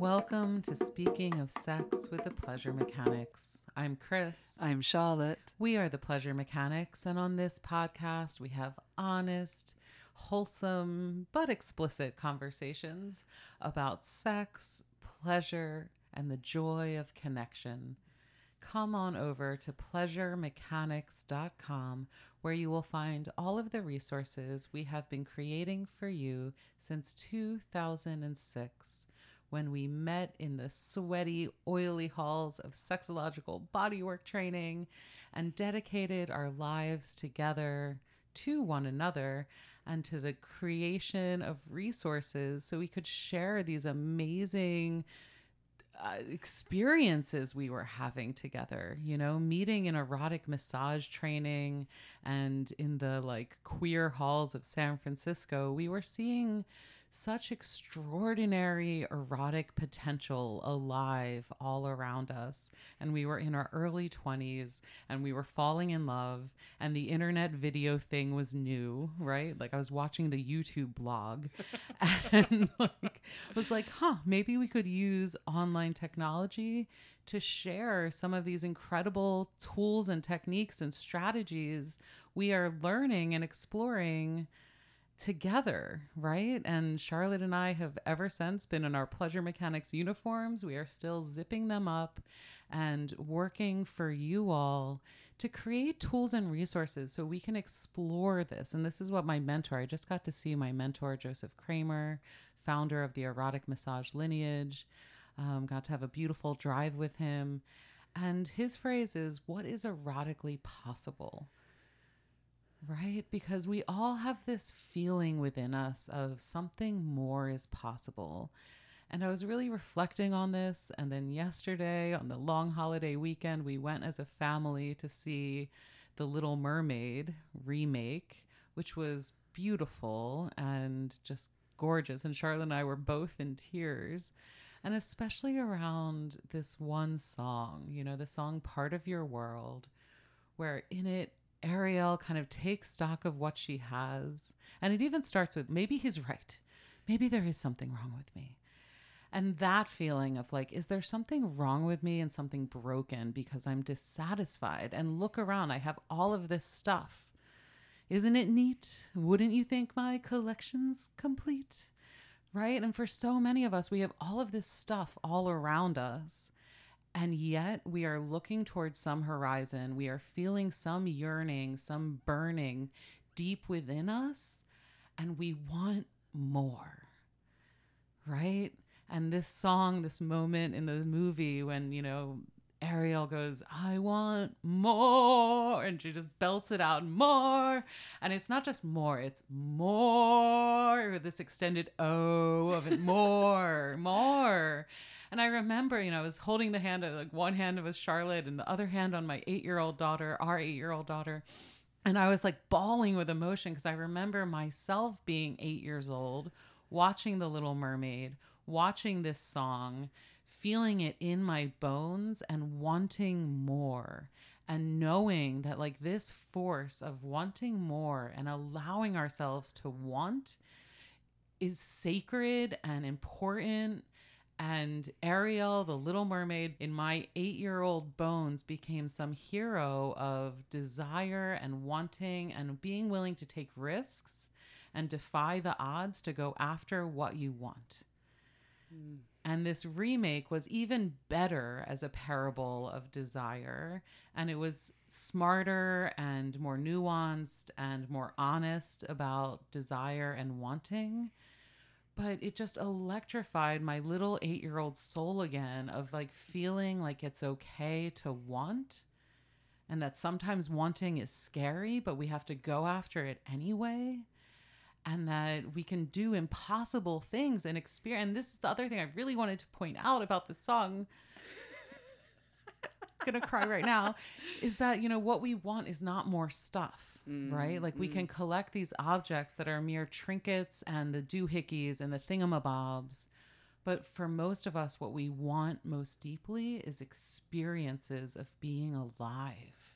Welcome to Speaking of Sex with the Pleasure Mechanics. I'm Chris. I'm Charlotte. We are the Pleasure Mechanics, and on this podcast, we have honest, wholesome, but explicit conversations about sex, pleasure, and the joy of connection. Come on over to pleasuremechanics.com where you will find all of the resources we have been creating for you since 2006 when we met in the sweaty, oily halls of sexological bodywork training and dedicated our lives together to one another and to the creation of resources so we could share these amazing uh, experiences we were having together, you know, meeting in erotic massage training and in the like queer halls of San Francisco, we were seeing such extraordinary erotic potential alive all around us. And we were in our early 20s and we were falling in love, and the internet video thing was new, right? Like I was watching the YouTube blog and like was like, huh, maybe we could use online technology to share some of these incredible tools and techniques and strategies we are learning and exploring together, right? And Charlotte and I have ever since been in our pleasure mechanics uniforms. We are still zipping them up and working for you all to create tools and resources so we can explore this. And this is what my mentor, I just got to see my mentor, Joseph Kramer, founder of the erotic massage lineage, um, got to have a beautiful drive with him. And his phrase is, What is erotically possible? Right? Because we all have this feeling within us of something more is possible. And I was really reflecting on this. And then yesterday, on the long holiday weekend, we went as a family to see The Little Mermaid remake, which was beautiful and just gorgeous. And Charlotte and I were both in tears. And especially around this one song, you know, the song Part of Your World, where in it, Ariel kind of takes stock of what she has. And it even starts with maybe he's right. Maybe there is something wrong with me. And that feeling of like, is there something wrong with me and something broken because I'm dissatisfied? And look around, I have all of this stuff. Isn't it neat? Wouldn't you think my collection's complete? Right? And for so many of us, we have all of this stuff all around us. And yet we are looking towards some horizon. We are feeling some yearning, some burning deep within us. And we want more. Right? And this song, this moment in the movie when, you know, Ariel goes, I want more. And she just belts it out more. And it's not just more, it's more with this extended O of it, more, more. And I remember, you know, I was holding the hand of like one hand was Charlotte and the other hand on my eight year old daughter, our eight year old daughter. And I was like bawling with emotion because I remember myself being eight years old, watching The Little Mermaid, watching this song, feeling it in my bones and wanting more and knowing that like this force of wanting more and allowing ourselves to want is sacred and important and Ariel, the little mermaid, in my eight year old bones became some hero of desire and wanting and being willing to take risks and defy the odds to go after what you want. Mm. And this remake was even better as a parable of desire. And it was smarter and more nuanced and more honest about desire and wanting but it just electrified my little eight year old soul again of like feeling like it's okay to want and that sometimes wanting is scary, but we have to go after it anyway. And that we can do impossible things and experience. And this is the other thing I really wanted to point out about the song gonna cry right now is that you know what we want is not more stuff mm, right like mm. we can mm. collect these objects that are mere trinkets and the doohickeys and the thingamabobs but for most of us what we want most deeply is experiences of being alive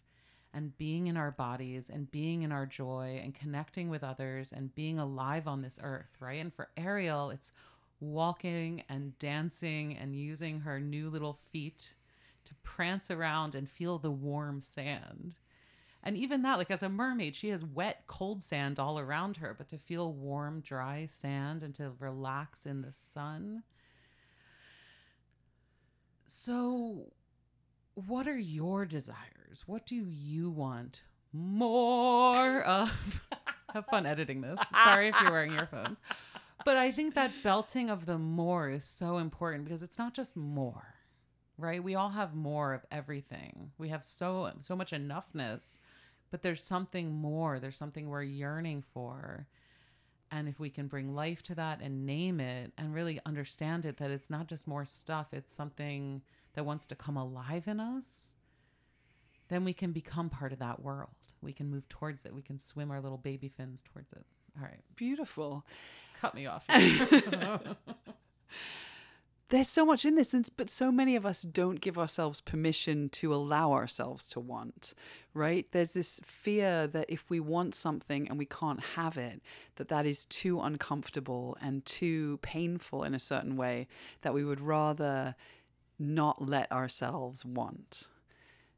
and being in our bodies and being in our joy and connecting with others and being alive on this earth right and for ariel it's walking and dancing and using her new little feet to prance around and feel the warm sand. And even that, like as a mermaid, she has wet, cold sand all around her, but to feel warm, dry sand and to relax in the sun. So, what are your desires? What do you want more of? Have fun editing this. Sorry if you're wearing earphones. But I think that belting of the more is so important because it's not just more, right? We all have more of everything. We have so so much enoughness, but there's something more. There's something we're yearning for. And if we can bring life to that and name it and really understand it that it's not just more stuff, it's something that wants to come alive in us, then we can become part of that world. We can move towards it. We can swim our little baby fins towards it. All right. Beautiful. Cut me off. There's so much in this, but so many of us don't give ourselves permission to allow ourselves to want, right? There's this fear that if we want something and we can't have it, that that is too uncomfortable and too painful in a certain way that we would rather not let ourselves want.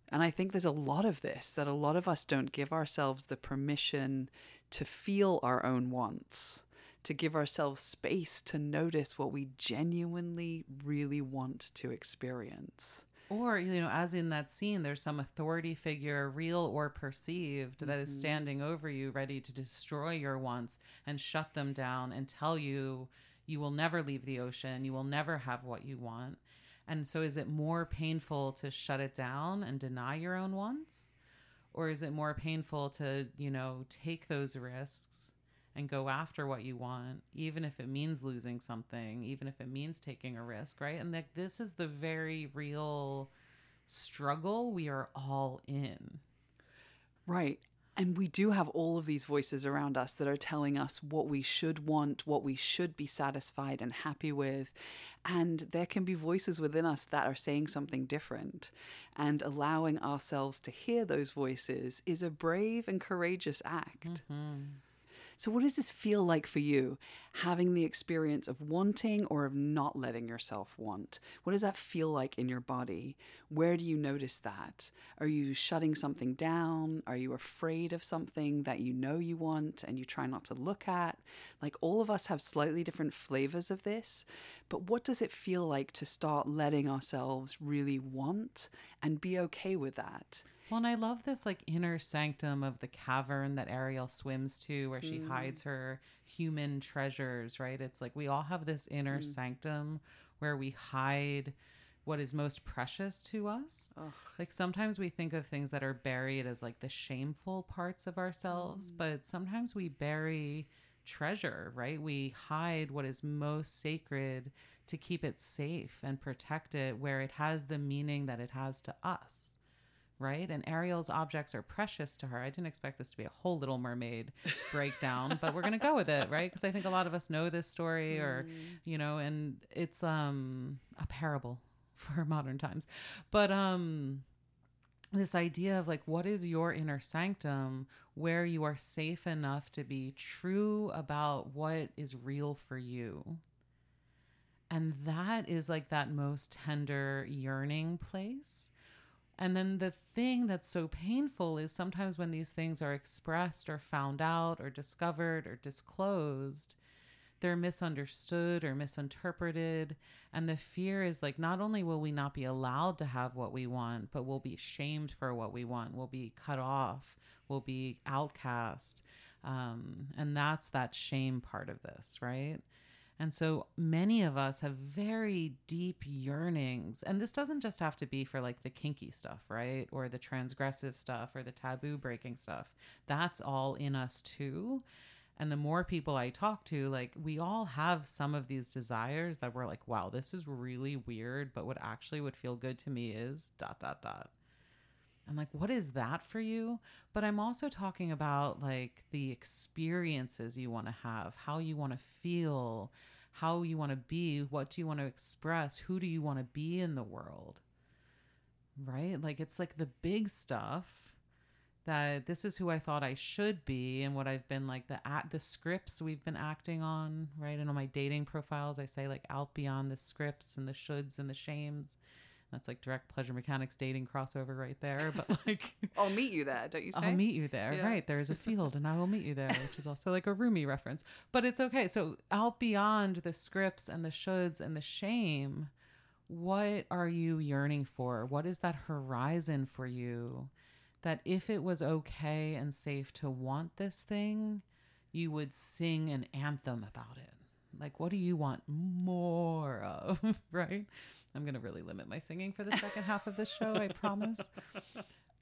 And I think there's a lot of this that a lot of us don't give ourselves the permission to feel our own wants, to give ourselves space to notice what we genuinely really want to experience. or, you know, as in that scene, there's some authority figure, real or perceived, that is mm-hmm. standing over you, ready to destroy your wants and shut them down and tell you you will never leave the ocean, you will never have what you want. And so, is it more painful to shut it down and deny your own wants? Or is it more painful to, you know, take those risks and go after what you want, even if it means losing something, even if it means taking a risk, right? And like this is the very real struggle we are all in. Right. And we do have all of these voices around us that are telling us what we should want, what we should be satisfied and happy with. And there can be voices within us that are saying something different. And allowing ourselves to hear those voices is a brave and courageous act. Mm-hmm. So, what does this feel like for you, having the experience of wanting or of not letting yourself want? What does that feel like in your body? Where do you notice that? Are you shutting something down? Are you afraid of something that you know you want and you try not to look at? Like, all of us have slightly different flavors of this, but what does it feel like to start letting ourselves really want and be okay with that? Well, and I love this like inner sanctum of the cavern that Ariel swims to where she mm-hmm. hides her human treasures, right? It's like we all have this inner mm. sanctum where we hide what is most precious to us. Like sometimes we think of things that are buried as like the shameful parts of ourselves, mm. but sometimes we bury treasure, right? We hide what is most sacred to keep it safe and protect it where it has the meaning that it has to us right? And Ariel's objects are precious to her. I didn't expect this to be a whole Little Mermaid breakdown, but we're gonna go with it, right? Because I think a lot of us know this story, or you know, and it's um a parable for modern times. But um, this idea of like, what is your inner sanctum, where you are safe enough to be true about what is real for you. And that is like that most tender yearning place. And then the thing that's so painful is sometimes when these things are expressed or found out or discovered or disclosed, they're misunderstood or misinterpreted. And the fear is like, not only will we not be allowed to have what we want, but we'll be shamed for what we want. We'll be cut off. We'll be outcast. Um, and that's that shame part of this, right? And so many of us have very deep yearnings. And this doesn't just have to be for like the kinky stuff, right? Or the transgressive stuff or the taboo breaking stuff. That's all in us too. And the more people I talk to, like we all have some of these desires that we're like, wow, this is really weird, but what actually would feel good to me is dot, dot, dot. I'm like, what is that for you? But I'm also talking about like the experiences you want to have, how you want to feel, how you want to be, what do you want to express, who do you want to be in the world? Right? Like it's like the big stuff that this is who I thought I should be and what I've been like the at the scripts we've been acting on, right? And on my dating profiles, I say like out beyond the scripts and the shoulds and the shames. That's like direct pleasure mechanics dating crossover right there. But like, I'll meet you there, don't you say? I'll meet you there. Yeah. Right. There is a field and I will meet you there, which is also like a Rumi reference. But it's okay. So out beyond the scripts and the shoulds and the shame, what are you yearning for? What is that horizon for you? That if it was okay and safe to want this thing, you would sing an anthem about it. Like, what do you want more of? right? I'm going to really limit my singing for the second half of this show, I promise.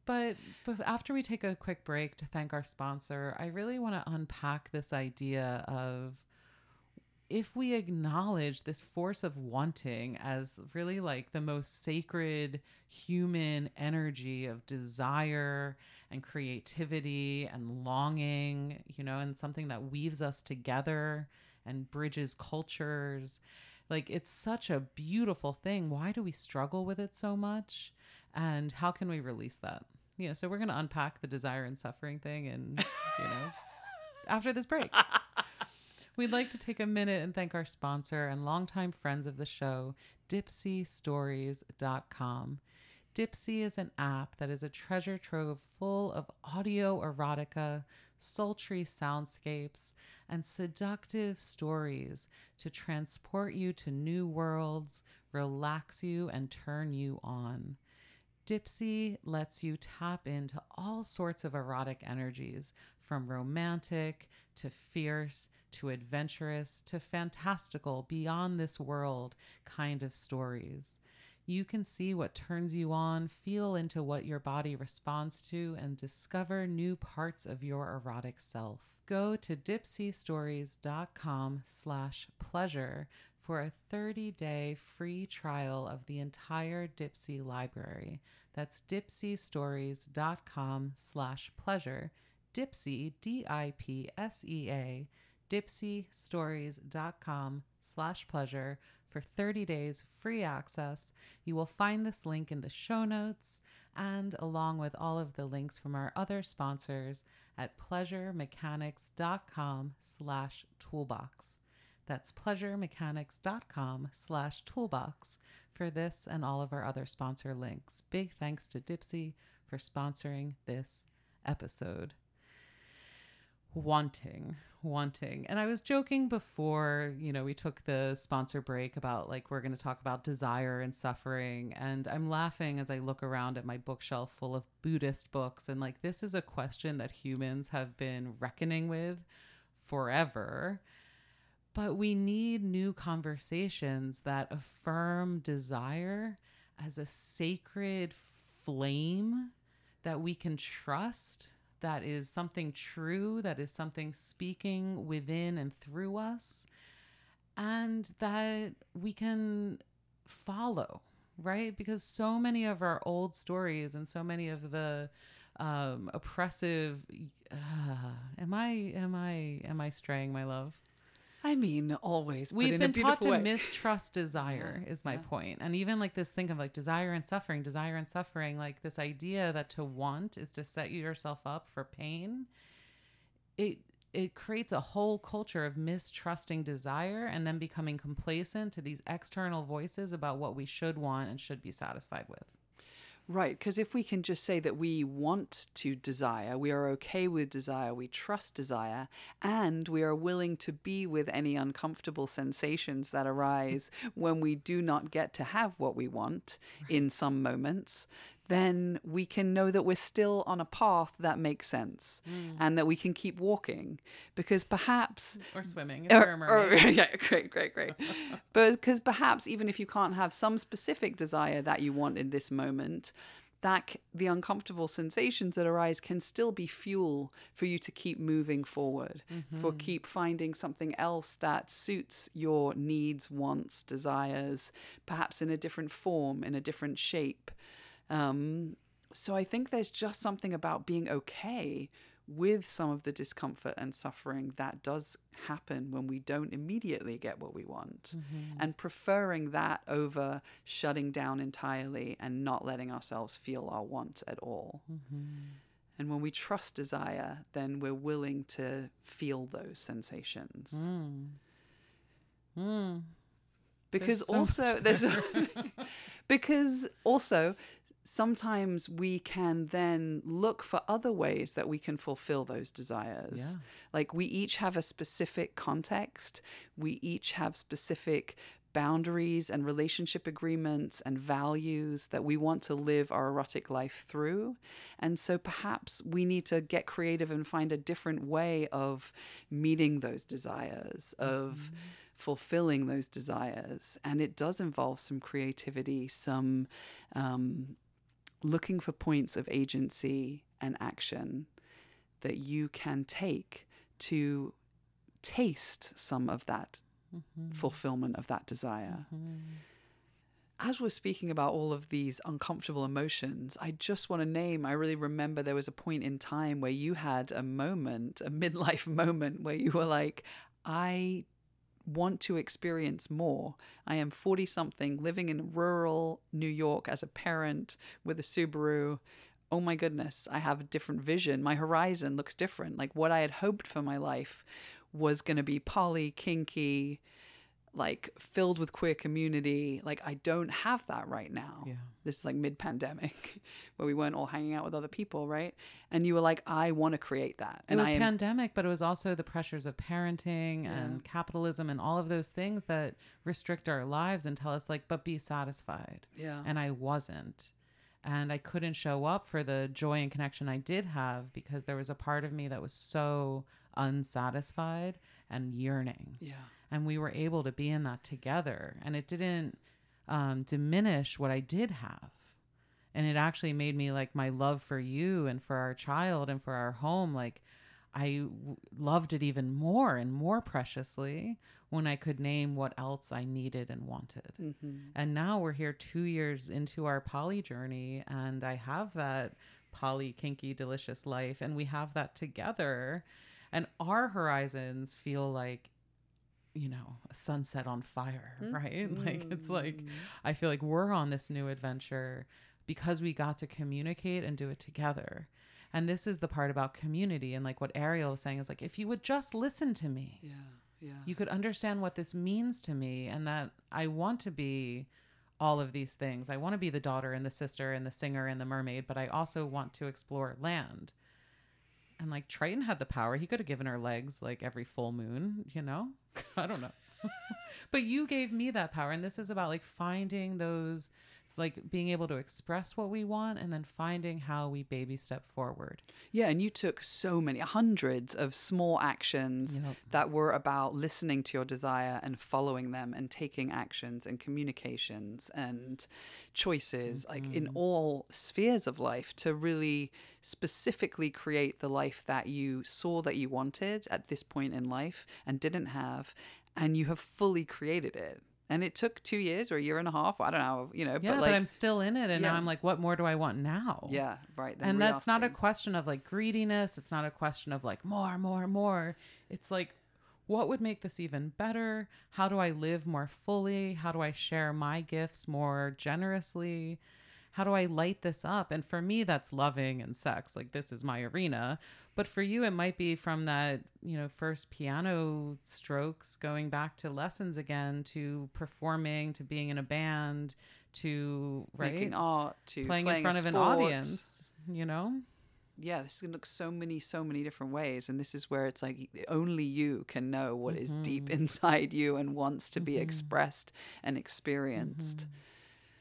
But, but after we take a quick break to thank our sponsor, I really want to unpack this idea of if we acknowledge this force of wanting as really like the most sacred human energy of desire and creativity and longing, you know, and something that weaves us together and bridges cultures. Like it's such a beautiful thing. Why do we struggle with it so much? And how can we release that? You know, so we're going to unpack the desire and suffering thing and, you know, after this break. We'd like to take a minute and thank our sponsor and longtime friends of the show, DipseaStories.com. Dipsea is an app that is a treasure trove full of audio erotica, sultry soundscapes, and seductive stories to transport you to new worlds, relax you, and turn you on. Dipsea lets you tap into all sorts of erotic energies, from romantic to fierce to adventurous to fantastical, beyond this world kind of stories. You can see what turns you on, feel into what your body responds to, and discover new parts of your erotic self. Go to dipseastories.com slash pleasure for a 30-day free trial of the entire Dipsea library. That's dipseastories.com slash pleasure. Dipsea, D-I-P-S-E-A, dipseastories.com slash pleasure for 30 days free access. You will find this link in the show notes and along with all of the links from our other sponsors at pleasuremechanics.com slash toolbox. That's pleasuremechanics.com slash toolbox for this and all of our other sponsor links. Big thanks to Dipsea for sponsoring this episode. Wanting, wanting. And I was joking before, you know, we took the sponsor break about like we're going to talk about desire and suffering. And I'm laughing as I look around at my bookshelf full of Buddhist books. And like, this is a question that humans have been reckoning with forever but we need new conversations that affirm desire as a sacred flame that we can trust, that is something true, that is something speaking within and through us, and that we can follow, right? Because so many of our old stories and so many of the um oppressive uh, am i am i am i straying my love I mean, always. We've in been taught to way. mistrust desire, is my yeah. point. And even like this thing of like desire and suffering, desire and suffering, like this idea that to want is to set yourself up for pain. It it creates a whole culture of mistrusting desire and then becoming complacent to these external voices about what we should want and should be satisfied with. Right, because if we can just say that we want to desire, we are okay with desire, we trust desire, and we are willing to be with any uncomfortable sensations that arise when we do not get to have what we want in some moments, then we can know that we're still on a path that makes sense hmm. and that we can keep walking. Because perhaps Or swimming if you're a or- or- yeah, great, great, great. but because perhaps even if you can't have some specific desire that you want in this moment, that the uncomfortable sensations that arise can still be fuel for you to keep moving forward, for mm-hmm. keep finding something else that suits your needs, wants, desires, perhaps in a different form, in a different shape. Um, so I think there's just something about being okay with some of the discomfort and suffering that does happen when we don't immediately get what we want and preferring that over shutting down entirely and not letting ourselves feel our want at all. And when we trust desire, then we're willing to feel those sensations. Mm. Mm. Because also there's there. because also sometimes we can then look for other ways that we can fulfill those desires. Yeah. Like we each have a specific context, we each have specific boundaries and relationship agreements and values that we want to live our erotic life through. And so perhaps we need to get creative and find a different way of meeting those desires, of fulfilling those desires. And it does involve some creativity, some um, looking for points of agency and action that you can take to taste some of that mm-hmm. fulfillment of that desire. Mm-hmm. As we're speaking about all of these uncomfortable emotions, I just want to name, I really remember there was a point in time where you had a moment, a midlife moment, where you were like, I want to experience more. I am 40 something, living in rural New York as a parent with a Subaru. Oh my goodness, I have a different vision. My horizon looks different. Like what I had hoped for my life was going to be poly, kinky, like filled with queer community. Like I don't have that right now. Yeah. This is like mid pandemic where we weren't all hanging out with other people, right? And you were like, I want to create that. And It was I am pandemic, but it was also the pressures of parenting and capitalism and all of those things that restrict our lives and tell us like, but be satisfied. Yeah. And I wasn't. And I couldn't show up for the joy and connection I did have because there was a part of me that was so unsatisfied and yearning. Yeah. And we were able to be in that together. And it didn't um, diminish what I did have. And it actually made me like my love for you and for our child and for our home. Like I w- loved it even more and more preciously when I could name what else I needed and wanted. Mm-hmm. And now we're here two years into our poly journey, and I have that poly, kinky, delicious life, and we have that together. And our horizons feel like, you know, a sunset on fire, right? Like, it's like, mm-hmm. I feel like we're on this new adventure because we got to communicate and do it together. And this is the part about community. And like what Ariel was saying is like, if you would just listen to me, Yeah. Yeah. you could understand what this means to me and that I want to be all of these things. I want to be the daughter and the sister and the singer and the mermaid, but I also want to explore land. And like Triton had the power. He could have given her legs like every full moon, you know? I don't know. but you gave me that power. And this is about like finding those, like being able to express what we want and then finding how we baby step forward. Yeah, and you took so many hundreds of small actions Yep. that were about listening to your desire and following them and taking actions and communications and choices like in mm-hmm. all spheres of life to really specifically create the life that you saw that you wanted at this point in life and didn't have and you have fully created it. And it took 2 years or a year and a half, I don't know, you know, Yeah, but but, I'm still in it. And now I'm like, what more do I want now? yeah, right. and that's not a question of like greediness it's not a question of like more more more it's like what would make this even better how do i live more fully how do i share my gifts more generously how do i light this up? And for me that's loving and sex like this is my arena. But for you it might be from that you know first piano strokes going back to lessons again to performing to being in a band to right making art to playing, playing in front of an audience you know? Yeah, this can look so many, so many different ways. And this is where it's like only you can know what is deep mm-hmm. inside you and wants to be mm-hmm. expressed and experienced. Mm-hmm.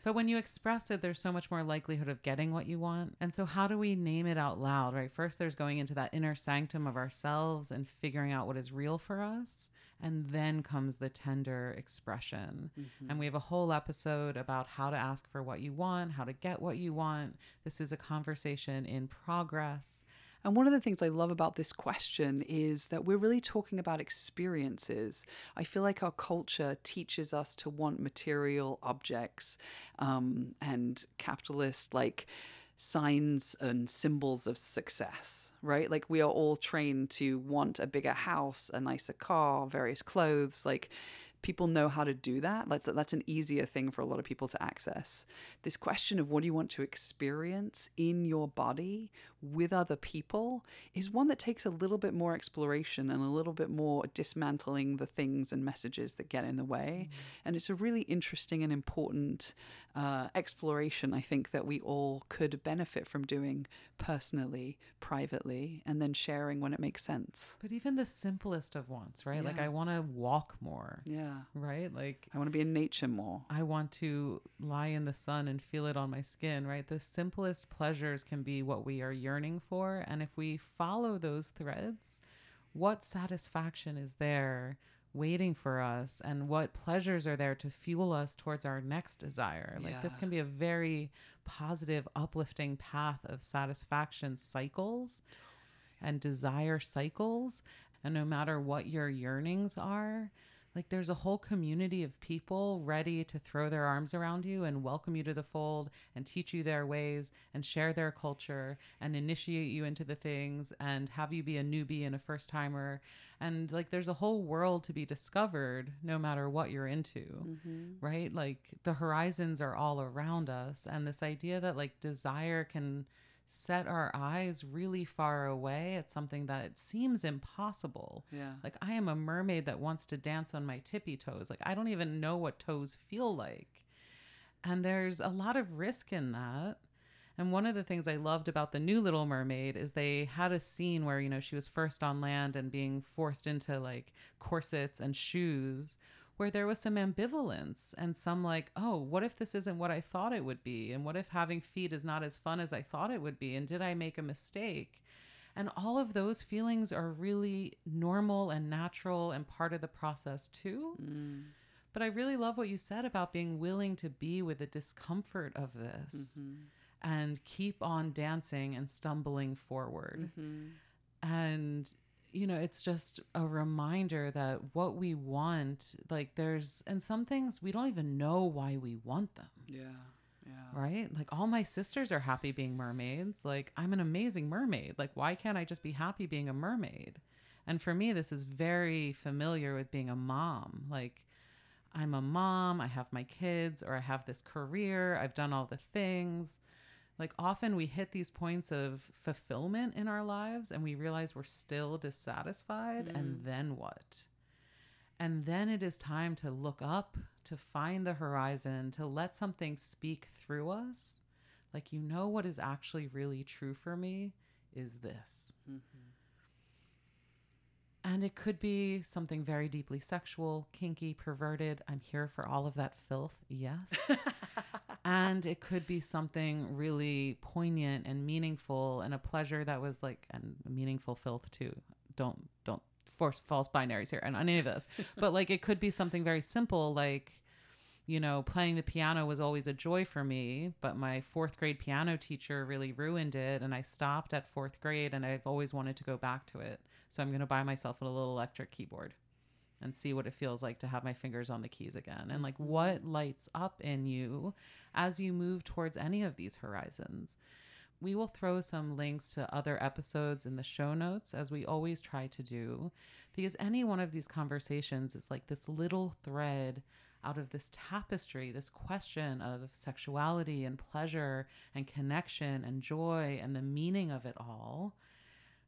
But when you express it, there's so much more likelihood of getting what you want. And so, how do we name it out loud, right? First, there's going into that inner sanctum of ourselves and figuring out what is real for us. And then comes the tender expression. Mm-hmm. And we have a whole episode about how to ask for what you want, how to get what you want. This is a conversation in progress. And one of the things I love about this question is that we're really talking about experiences. I feel like our culture teaches us to want material objects um, and capitalist, like, signs and symbols of success, right? Like we are all trained to want a bigger house, a nicer car, various clothes, like people know how to do that. That's, that's an easier thing for a lot of people to access. This question of what do you want to experience in your body with other people is one that takes a little bit more exploration and a little bit more dismantling the things and messages that get in the way. Mm-hmm. And it's a really interesting and important uh, exploration, I think, that we all could benefit from doing personally, privately, and then sharing when it makes sense. But even the simplest of wants, right? Yeah. Like, I want to walk more. Yeah. Right? Like, I want to be in nature more. I want to lie in the sun and feel it on my skin, right? The simplest pleasures can be what we are yearning for. And if we follow those threads, what satisfaction is there waiting for us and what pleasures are there to fuel us towards our next desire. Like yeah. this can be a very positive, uplifting path of satisfaction cycles and desire cycles. And no matter what your yearnings are, like there's a whole community of people ready to throw their arms around you and welcome you to the fold and teach you their ways and share their culture and initiate you into the things and have you be a newbie and a first timer. And like there's a whole world to be discovered no matter what you're into mm-hmm. right? Like the horizons are all around us. And this idea that like desire can set our eyes really far away at something that seems impossible. Yeah. Like I am a mermaid that wants to dance on my tippy toes. Like I don't even know what toes feel like. And there's a lot of risk in that. And one of the things I loved about the new Little Mermaid is they had a scene where, you know, she was first on land and being forced into like corsets and shoes where there was some ambivalence and some like, oh, what if this isn't what I thought it would be? And what if having feet is not as fun as I thought it would be? And did I make a mistake? And all of those feelings are really normal and natural and part of the process too. Mm. But I really love what you said about being willing to be with the discomfort of this mm-hmm. and keep on dancing and stumbling forward. Mm-hmm. And you know, it's just a reminder that what we want, like there's, and some things we don't even know why we want them. Yeah. Yeah. Right? Like all my sisters are happy being mermaids. Like I'm an amazing mermaid. Like why can't I just be happy being a mermaid? And for me, this is very familiar with being a mom. Like I'm a mom, I have my kids, or I have this career, I've done all the things like often we hit these points of fulfillment in our lives and we realize we're still dissatisfied mm. and then what? And then it is time to look up to find the horizon to let something speak through us. Like you know what is actually really true for me is this. Mm-hmm. and it could be something very deeply sexual kinky perverted. I'm here for all of that filth yes and it could be something really poignant and meaningful and a pleasure that was like and meaningful filth too. Don't don't force false binaries here and any of this. But like it could be something very simple like you know playing the piano was always a joy for me but my fourth grade piano teacher really ruined it and i stopped at fourth grade and i've always wanted to go back to it. So i'm going to buy myself a little electric keyboard and see what it feels like to have my fingers on the keys again. And like mm-hmm. what lights up in you as you move towards any of these horizons. We will throw some links to other episodes in the show notes, as we always try to do, because any one of these conversations is like this little thread out of this tapestry, this question of sexuality and pleasure and connection and joy and the meaning of it all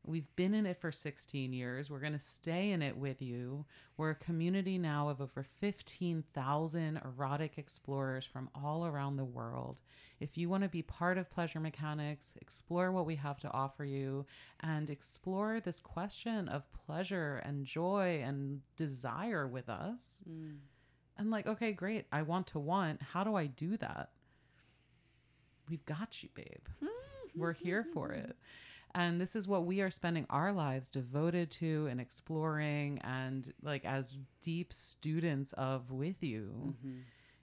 We've been in it for 16 years. We're going to stay in it with you. We're a community now of over 15,000 erotic explorers from all around the world. If you want to be part of Pleasure Mechanics, explore what we have to offer you and explore this question of pleasure and joy and desire with us. Mm. And, like, okay, great. I want to want. How do I do that? We've got you, babe. We're here for it. And this is what we are spending our lives devoted to and exploring and like as deep students of with you mm-hmm.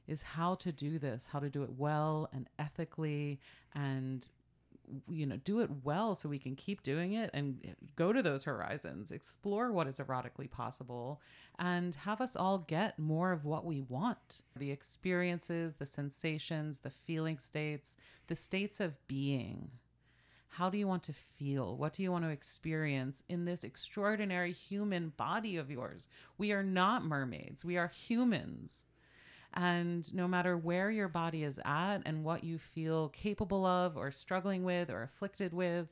is how to do this, how to do it well and ethically and you know do it well so we can keep doing it and go to those horizons explore what is erotically possible and have us all get more of what we want the experiences the sensations the feeling states the states of being How do you want to feel? What do you want to experience in this extraordinary human body of yours? We are not mermaids, we are humans. And no matter where your body is at and what you feel capable of, or struggling with, or afflicted with,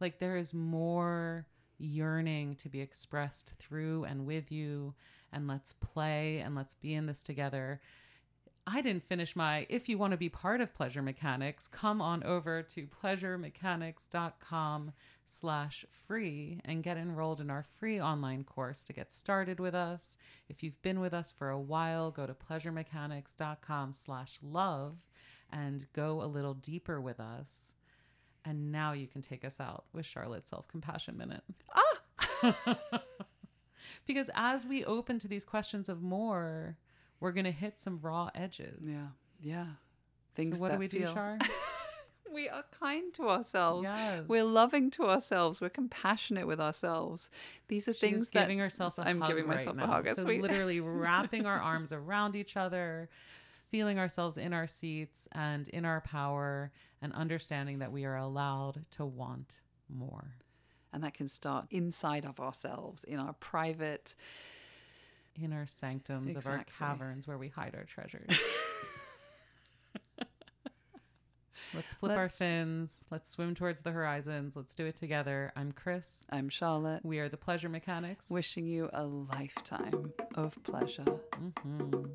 like there is more yearning to be expressed through and with you. And let's play and let's be in this together. I didn't finish my if you want to be part of Pleasure Mechanics, come on over to pleasuremechanics.com slash free and get enrolled in our free online course to get started with us. If you've been with us for a while, go to pleasuremechanics.com slash love and go a little deeper with us. And now you can take us out with Charlotte's Self Compassion Minute. Ah! because as we open to these questions of more, we're going to hit some raw edges. Yeah. Yeah. Things so what that do we feel. do, Char? we are kind to ourselves. Yes. We're loving to ourselves. We're compassionate with ourselves. These are She's things that giving herself a I'm giving right myself a hug. So we literally wrapping our arms around each other, feeling ourselves in our seats and in our power, and understanding that we are allowed to want more. and that can start inside of ourselves in our private Inner sanctums of our caverns where we hide our treasures. Let's flip our Let's- fins. Let's swim towards the horizons. Let's do it together. I'm Chris. I'm Charlotte, We are the Pleasure Mechanics. wishing you a lifetime of pleasure. Mhm.